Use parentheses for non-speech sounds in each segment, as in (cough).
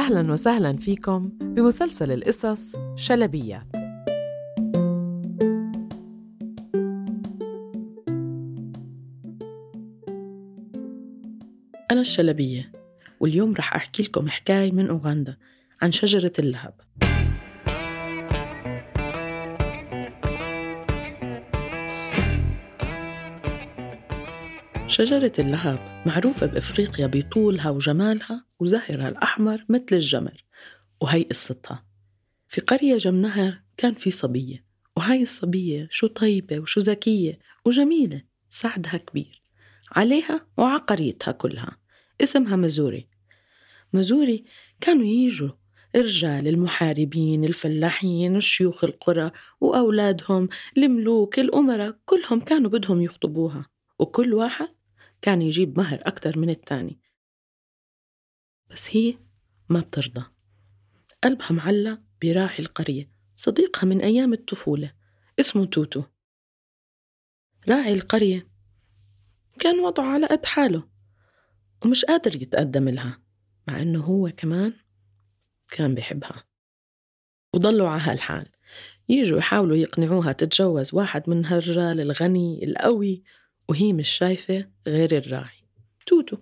أهلا وسهلا فيكم بمسلسل القصص شلبيات. أنا الشلبية واليوم رح أحكي لكم حكاية من أوغندا عن شجرة اللهب. شجرة اللهب معروفة بإفريقيا بطولها وجمالها وزهرها الأحمر مثل الجمر وهي قصتها. في قرية جنب نهر كان في صبية وهاي الصبية شو طيبة وشو ذكية وجميلة سعدها كبير. عليها وعلى قريتها كلها اسمها مزوري. مزوري كانوا يجوا الرجال المحاربين الفلاحين الشيوخ القرى وأولادهم الملوك الأمراء كلهم كانوا بدهم يخطبوها وكل واحد كان يجيب مهر أكتر من التاني. بس هي ما بترضى. قلبها معلق براعي القرية. صديقها من أيام الطفولة. اسمه توتو. راعي القرية. كان وضعه على قد حاله. ومش قادر يتقدم لها. مع إنه هو كمان كان بحبها وضلوا على هالحال. يجوا يحاولوا يقنعوها تتجوز واحد من هالرجال الغني القوي وهي مش شايفة غير الراعي. توتو.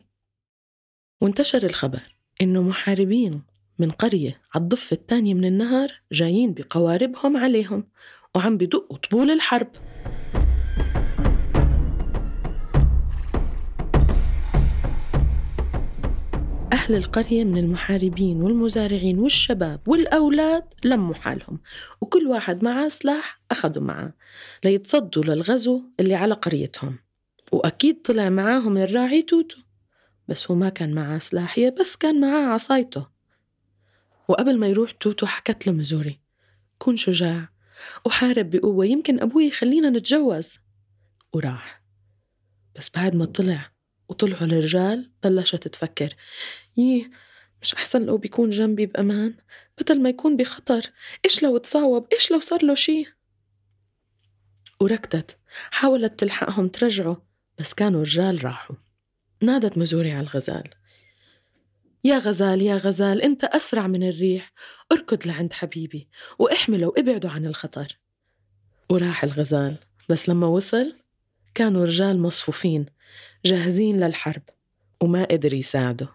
وانتشر الخبر إنه محاربين من قرية على الضفة الثانية من النهر جايين بقواربهم عليهم وعم بدقوا طبول الحرب. أهل القرية من المحاربين والمزارعين والشباب والأولاد لموا حالهم وكل واحد معاه سلاح أخدوا معاه ليتصدوا للغزو اللي على قريتهم. وأكيد طلع معاهم الراعي توتو بس هو ما كان معاه سلاحية بس كان معاه عصايته. وقبل ما يروح توتو حكت لمزوري كن شجاع وحارب بقوة يمكن أبوي يخلينا نتجوز. وراح. بس بعد ما طلع وطلعوا الرجال بلشت تفكر ليه مش أحسن لو بيكون جنبي بأمان؟ بدل ما يكون بخطر إيش لو تصاوب إيش لو صار له شي؟ وركضت حاولت تلحقهم ترجعه بس كانوا رجال راحوا. نادت مزوري على الغزال. يا غزال يا غزال انت أسرع من الريح. اركض لعند حبيبي واحمله وابعده عن الخطر. وراح الغزال. بس لما وصل كانوا رجال مصفوفين جاهزين للحرب وما قدر يساعده.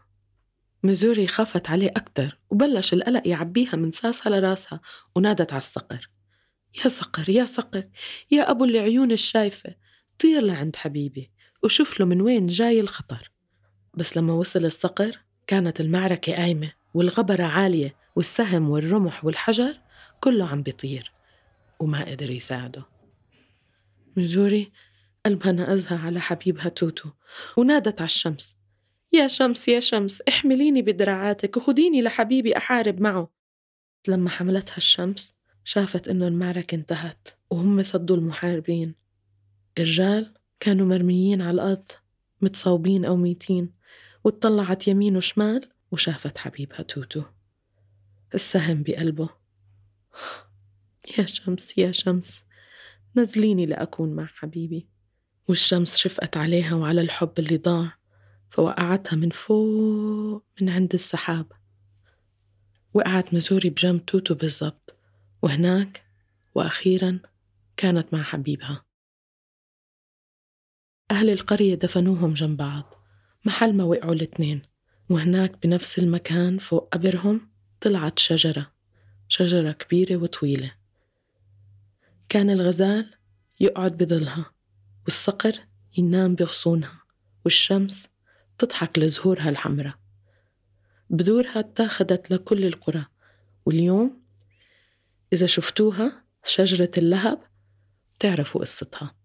مزوري خافت عليه أكتر وبلش القلق يعبيها من ساسها لراسها ونادت على الصقر. يا صقر يا صقر يا أبو اللي عيون الشايفة طير لعند حبيبي. وشوف له من وين جاي الخطر. بس لما وصل الصقر كانت المعركة قايمة والغبرة عالية والسهم والرمح والحجر كله عم بيطير وما قدر يساعده. مزوري قلبها نقزها على حبيبها توتو ونادت على الشمس. يا شمس يا شمس احمليني بدراعاتك وخديني لحبيبي أحارب معه. لما حملتها الشمس شافت إنه المعركة انتهت وهم صدوا المحاربين. الرجال كانوا مرميين على الأرض متصوبين أو ميتين واتطلعت يمين وشمال وشافت حبيبها توتو. السهم بقلبه. (sighs) يا شمس يا شمس نزليني لأكون مع حبيبي. والشمس شفقت عليها وعلى الحب اللي ضاع فوقعتها من فوق من عند السحاب. وقعت مزوري بجنب توتو بالضبط. وهناك وأخيرا كانت مع حبيبها. أهل القرية دفنوهم جنب بعض محل ما وقعوا الاتنين وهناك بنفس المكان فوق قبرهم طلعت شجرة شجرة كبيرة وطويلة. كان الغزال يقعد بظلها والصقر ينام بغصونها والشمس تضحك لزهورها الحمراء. بدورها اتاخدت لكل القرى واليوم إذا شفتوها شجرة اللهب تعرفوا قصتها.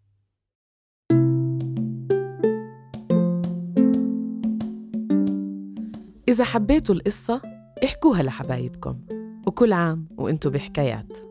إذا حبيتوا القصة احكوها لحبايبكم. وكل عام وانتو بحكايات.